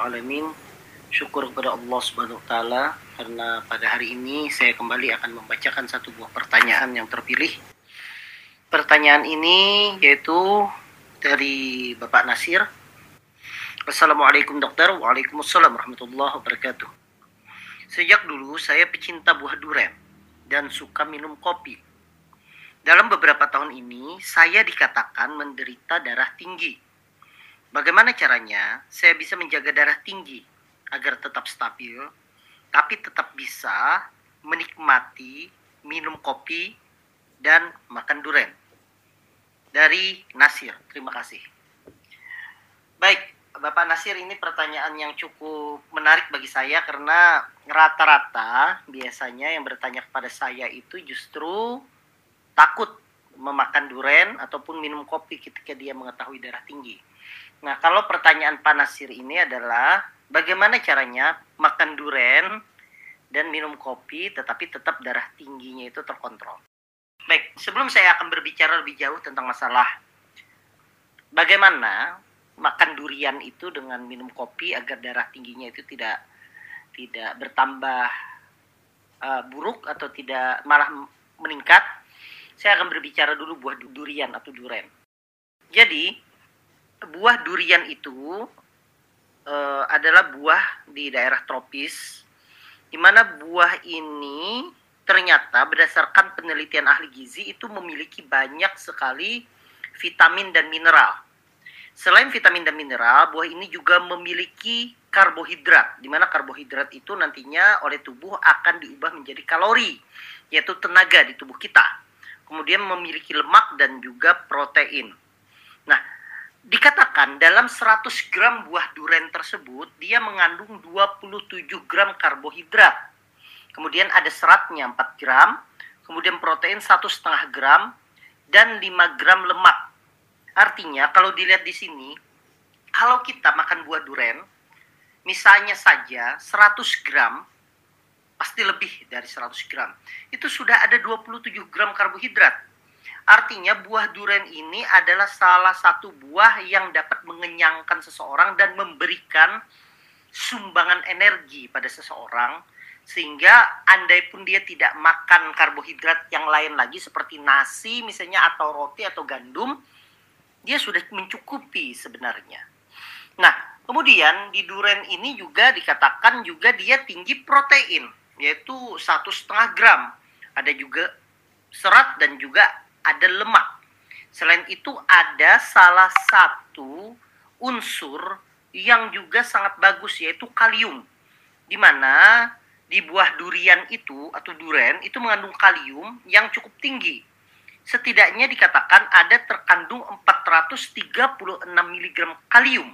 Alhamdulillahirrahmanirrahim. Syukur kepada Allah Subhanahu wa taala karena pada hari ini saya kembali akan membacakan satu buah pertanyaan yang terpilih. Pertanyaan ini yaitu dari Bapak Nasir. Assalamualaikum dokter. Waalaikumsalam warahmatullahi wabarakatuh. Sejak dulu saya pecinta buah durian dan suka minum kopi. Dalam beberapa tahun ini, saya dikatakan menderita darah tinggi. Bagaimana caranya saya bisa menjaga darah tinggi agar tetap stabil, tapi tetap bisa menikmati minum kopi dan makan durian? Dari Nasir, terima kasih. Baik, Bapak Nasir ini pertanyaan yang cukup menarik bagi saya karena rata-rata biasanya yang bertanya kepada saya itu justru takut memakan duren ataupun minum kopi ketika dia mengetahui darah tinggi. Nah, kalau pertanyaan Pak Nasir ini adalah bagaimana caranya makan duren dan minum kopi tetapi tetap darah tingginya itu terkontrol. Baik, sebelum saya akan berbicara lebih jauh tentang masalah bagaimana makan durian itu dengan minum kopi agar darah tingginya itu tidak tidak bertambah uh, buruk atau tidak malah meningkat saya akan berbicara dulu buah durian atau duren. Jadi, buah durian itu uh, adalah buah di daerah tropis, di mana buah ini ternyata berdasarkan penelitian ahli gizi itu memiliki banyak sekali vitamin dan mineral. Selain vitamin dan mineral, buah ini juga memiliki karbohidrat, di mana karbohidrat itu nantinya oleh tubuh akan diubah menjadi kalori, yaitu tenaga di tubuh kita kemudian memiliki lemak dan juga protein. Nah, dikatakan dalam 100 gram buah duren tersebut dia mengandung 27 gram karbohidrat. Kemudian ada seratnya 4 gram, kemudian protein satu setengah gram dan 5 gram lemak. Artinya kalau dilihat di sini, kalau kita makan buah duren, misalnya saja 100 gram pasti lebih dari 100 gram. Itu sudah ada 27 gram karbohidrat. Artinya buah durian ini adalah salah satu buah yang dapat mengenyangkan seseorang dan memberikan sumbangan energi pada seseorang sehingga andai pun dia tidak makan karbohidrat yang lain lagi seperti nasi misalnya atau roti atau gandum dia sudah mencukupi sebenarnya. Nah, kemudian di duren ini juga dikatakan juga dia tinggi protein yaitu satu setengah gram. Ada juga serat dan juga ada lemak. Selain itu ada salah satu unsur yang juga sangat bagus yaitu kalium. Di mana di buah durian itu atau duren itu mengandung kalium yang cukup tinggi. Setidaknya dikatakan ada terkandung 436 mg kalium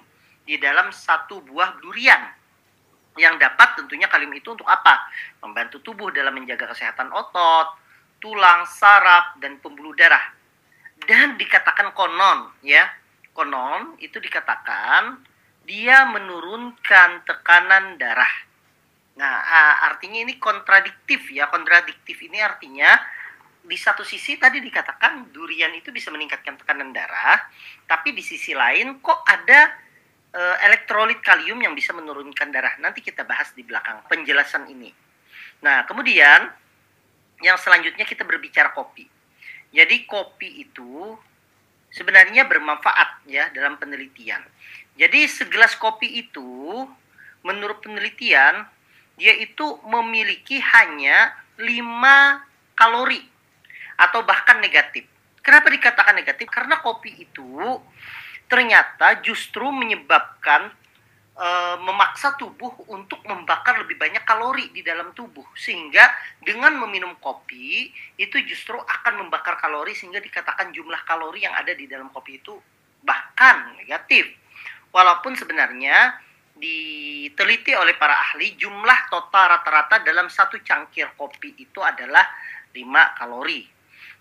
di dalam satu buah durian yang dapat tentunya kalium itu untuk apa? Membantu tubuh dalam menjaga kesehatan otot, tulang, saraf, dan pembuluh darah. Dan dikatakan konon, ya, konon itu dikatakan dia menurunkan tekanan darah. Nah, artinya ini kontradiktif ya. Kontradiktif ini artinya di satu sisi tadi dikatakan durian itu bisa meningkatkan tekanan darah, tapi di sisi lain kok ada uh, elektrolit kalium yang bisa menurunkan darah. Nanti kita bahas di belakang penjelasan ini. Nah, kemudian yang selanjutnya kita berbicara kopi. Jadi kopi itu sebenarnya bermanfaat ya dalam penelitian. Jadi segelas kopi itu menurut penelitian dia itu memiliki hanya 5 kalori atau bahkan negatif. Kenapa dikatakan negatif? Karena kopi itu ternyata justru menyebabkan e, memaksa tubuh untuk membakar lebih banyak kalori di dalam tubuh. Sehingga dengan meminum kopi itu justru akan membakar kalori sehingga dikatakan jumlah kalori yang ada di dalam kopi itu bahkan negatif. Walaupun sebenarnya diteliti oleh para ahli jumlah total rata-rata dalam satu cangkir kopi itu adalah 5 kalori.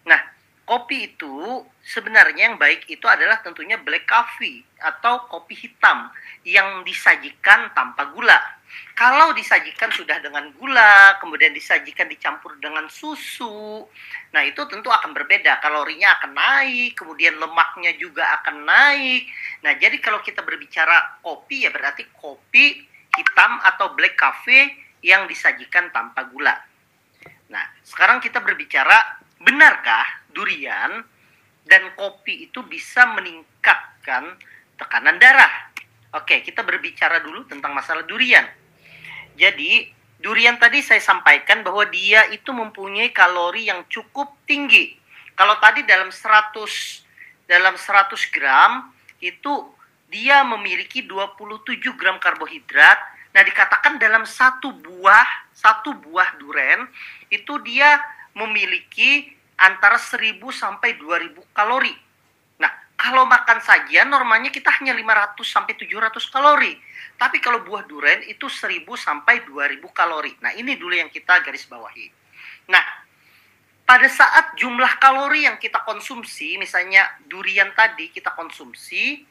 Nah kopi itu sebenarnya yang baik itu adalah tentunya black coffee atau kopi hitam yang disajikan tanpa gula. Kalau disajikan sudah dengan gula, kemudian disajikan dicampur dengan susu, nah itu tentu akan berbeda. Kalorinya akan naik, kemudian lemaknya juga akan naik. Nah, jadi kalau kita berbicara kopi ya berarti kopi hitam atau black coffee yang disajikan tanpa gula. Nah, sekarang kita berbicara benarkah durian dan kopi itu bisa meningkatkan tekanan darah. Oke, kita berbicara dulu tentang masalah durian. Jadi, durian tadi saya sampaikan bahwa dia itu mempunyai kalori yang cukup tinggi. Kalau tadi dalam 100 dalam 100 gram itu dia memiliki 27 gram karbohidrat. Nah, dikatakan dalam satu buah, satu buah duren itu dia memiliki antara 1000 sampai 2000 kalori. Nah, kalau makan saja normalnya kita hanya 500 sampai 700 kalori. Tapi kalau buah durian itu 1000 sampai 2000 kalori. Nah, ini dulu yang kita garis bawahi. Nah, pada saat jumlah kalori yang kita konsumsi, misalnya durian tadi kita konsumsi,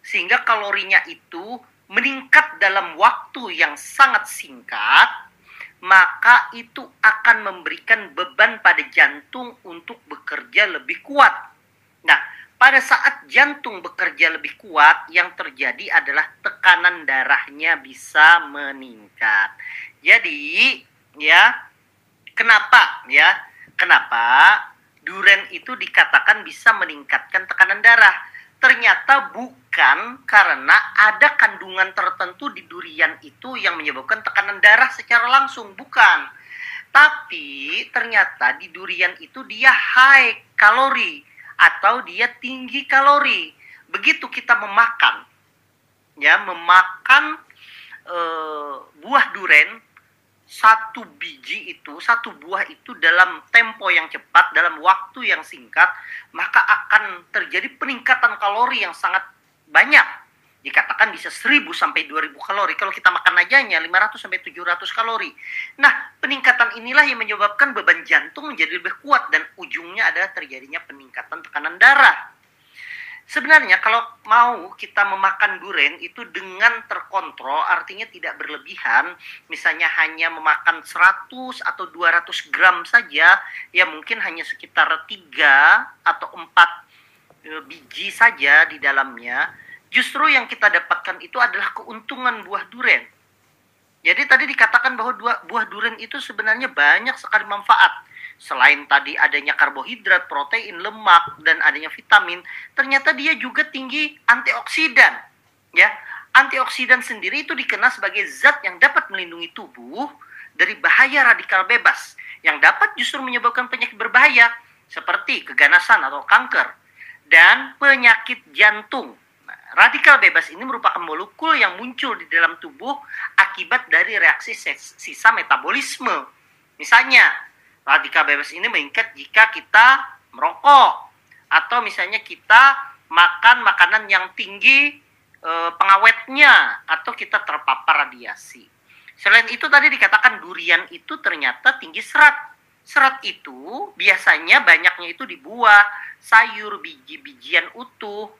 sehingga kalorinya itu meningkat dalam waktu yang sangat singkat, maka itu akan memberikan beban pada jantung untuk bekerja lebih kuat. Nah, pada saat jantung bekerja lebih kuat, yang terjadi adalah tekanan darahnya bisa meningkat. Jadi, ya, kenapa ya? Kenapa duren itu dikatakan bisa meningkatkan tekanan darah? ternyata bukan karena ada kandungan tertentu di durian itu yang menyebabkan tekanan darah secara langsung, bukan. Tapi ternyata di durian itu dia high kalori atau dia tinggi kalori. Begitu kita memakan, ya memakan e, buah duren satu biji itu, satu buah itu dalam tempo yang cepat, dalam waktu yang singkat, maka akan terjadi peningkatan kalori yang sangat banyak. Dikatakan bisa 1000 sampai 2000 kalori. Kalau kita makan aja hanya 500 sampai 700 kalori. Nah, peningkatan inilah yang menyebabkan beban jantung menjadi lebih kuat dan ujungnya adalah terjadinya peningkatan tekanan darah. Sebenarnya kalau mau kita memakan duren itu dengan terkontrol artinya tidak berlebihan misalnya hanya memakan 100 atau 200 gram saja ya mungkin hanya sekitar 3 atau 4 e, biji saja di dalamnya justru yang kita dapatkan itu adalah keuntungan buah duren. Jadi tadi dikatakan bahwa buah duren itu sebenarnya banyak sekali manfaat. Selain tadi adanya karbohidrat, protein, lemak dan adanya vitamin, ternyata dia juga tinggi antioksidan. Ya, antioksidan sendiri itu dikenal sebagai zat yang dapat melindungi tubuh dari bahaya radikal bebas yang dapat justru menyebabkan penyakit berbahaya seperti keganasan atau kanker dan penyakit jantung. Nah, radikal bebas ini merupakan molekul yang muncul di dalam tubuh akibat dari reaksi sisa metabolisme. Misalnya, radikal bebas ini meningkat jika kita merokok atau misalnya kita makan makanan yang tinggi e, pengawetnya atau kita terpapar radiasi. Selain itu tadi dikatakan durian itu ternyata tinggi serat. Serat itu biasanya banyaknya itu di buah, sayur, biji-bijian utuh.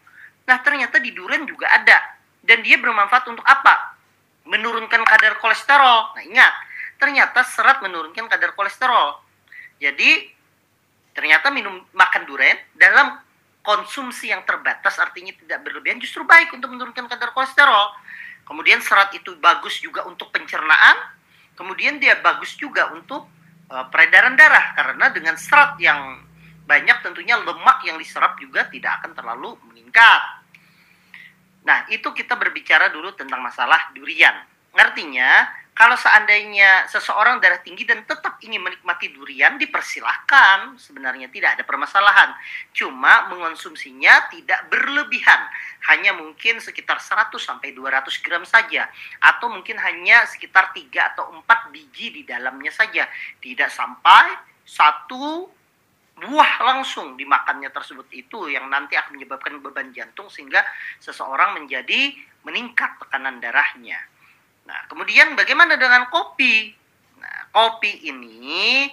Nah, ternyata di durian juga ada. Dan dia bermanfaat untuk apa? Menurunkan kadar kolesterol. Nah, ingat, ternyata serat menurunkan kadar kolesterol. Jadi ternyata minum makan durian dalam konsumsi yang terbatas artinya tidak berlebihan justru baik untuk menurunkan kadar kolesterol. Kemudian serat itu bagus juga untuk pencernaan. Kemudian dia bagus juga untuk uh, peredaran darah karena dengan serat yang banyak tentunya lemak yang diserap juga tidak akan terlalu meningkat. Nah, itu kita berbicara dulu tentang masalah durian. Artinya, kalau seandainya seseorang darah tinggi dan tetap ingin menikmati durian, dipersilahkan. Sebenarnya tidak ada permasalahan. Cuma mengonsumsinya tidak berlebihan. Hanya mungkin sekitar 100 sampai 200 gram saja. Atau mungkin hanya sekitar 3 atau 4 biji di dalamnya saja. Tidak sampai satu buah langsung dimakannya tersebut itu yang nanti akan menyebabkan beban jantung sehingga seseorang menjadi meningkat tekanan darahnya. Nah, kemudian bagaimana dengan kopi? Nah, kopi ini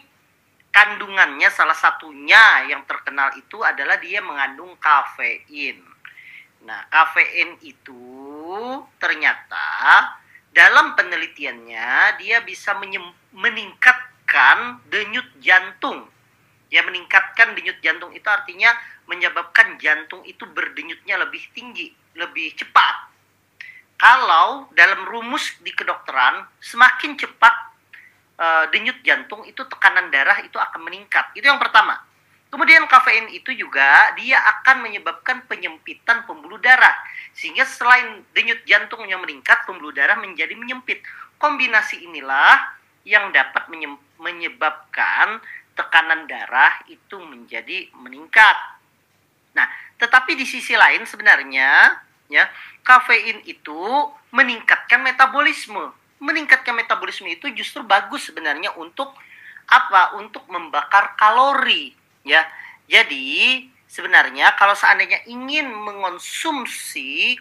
kandungannya salah satunya yang terkenal itu adalah dia mengandung kafein. Nah, kafein itu ternyata dalam penelitiannya dia bisa meningkatkan denyut jantung. Ya meningkatkan denyut jantung itu artinya menyebabkan jantung itu berdenyutnya lebih tinggi, lebih cepat. Kalau dalam rumus di kedokteran semakin cepat uh, denyut jantung itu tekanan darah itu akan meningkat. Itu yang pertama. Kemudian kafein itu juga dia akan menyebabkan penyempitan pembuluh darah. Sehingga selain denyut jantung yang meningkat, pembuluh darah menjadi menyempit. Kombinasi inilah yang dapat menyebabkan tekanan darah itu menjadi meningkat. Nah, tetapi di sisi lain sebenarnya ya, kafein itu meningkatkan metabolisme meningkatkan metabolisme itu justru bagus sebenarnya untuk apa? Untuk membakar kalori, ya. Jadi sebenarnya kalau seandainya ingin mengonsumsi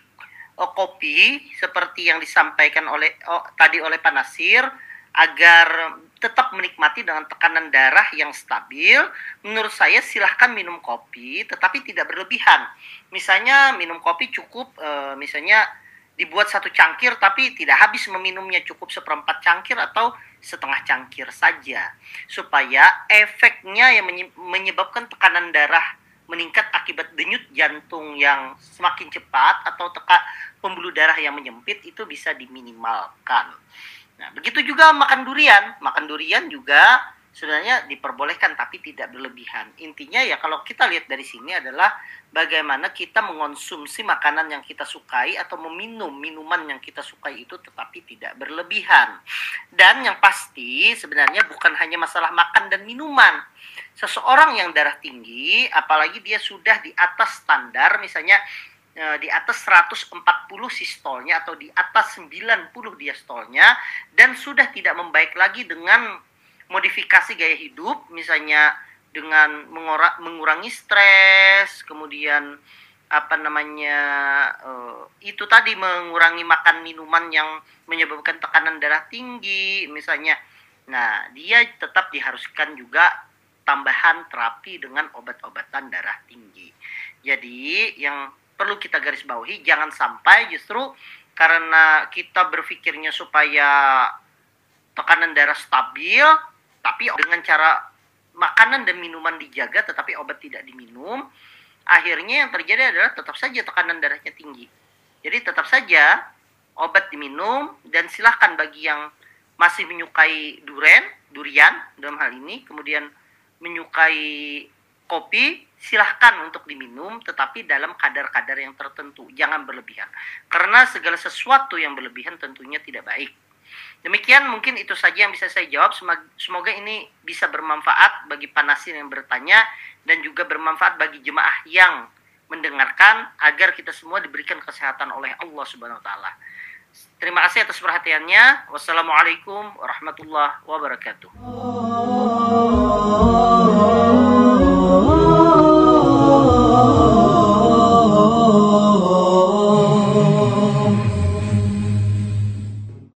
oh, kopi seperti yang disampaikan oleh oh, tadi oleh Pak Nasir agar tetap menikmati dengan tekanan darah yang stabil, menurut saya silahkan minum kopi, tetapi tidak berlebihan. Misalnya minum kopi cukup, e, misalnya dibuat satu cangkir tapi tidak habis meminumnya cukup seperempat cangkir atau setengah cangkir saja supaya efeknya yang menyebabkan tekanan darah meningkat akibat denyut jantung yang semakin cepat atau teka pembuluh darah yang menyempit itu bisa diminimalkan. Nah, begitu juga makan durian. Makan durian juga sebenarnya diperbolehkan tapi tidak berlebihan. Intinya ya kalau kita lihat dari sini adalah bagaimana kita mengonsumsi makanan yang kita sukai atau meminum minuman yang kita sukai itu tetapi tidak berlebihan. Dan yang pasti sebenarnya bukan hanya masalah makan dan minuman. Seseorang yang darah tinggi apalagi dia sudah di atas standar misalnya di atas 140 sistolnya atau di atas 90 diastolnya dan sudah tidak membaik lagi dengan modifikasi gaya hidup misalnya dengan mengurangi stres kemudian apa namanya uh, itu tadi mengurangi makan minuman yang menyebabkan tekanan darah tinggi misalnya. Nah dia tetap diharuskan juga tambahan terapi dengan obat-obatan darah tinggi. Jadi yang perlu kita garis bawahi jangan sampai justru karena kita berpikirnya supaya tekanan darah stabil tapi dengan cara makanan dan minuman dijaga tetapi obat tidak diminum, akhirnya yang terjadi adalah tetap saja tekanan darahnya tinggi. Jadi tetap saja obat diminum dan silahkan bagi yang masih menyukai duren, durian dalam hal ini, kemudian menyukai kopi, silahkan untuk diminum tetapi dalam kadar-kadar yang tertentu, jangan berlebihan. Karena segala sesuatu yang berlebihan tentunya tidak baik. Demikian mungkin itu saja yang bisa saya jawab. Semoga ini bisa bermanfaat bagi panasin yang bertanya dan juga bermanfaat bagi jemaah yang mendengarkan agar kita semua diberikan kesehatan oleh Allah Subhanahu wa taala. Terima kasih atas perhatiannya. Wassalamualaikum warahmatullahi wabarakatuh.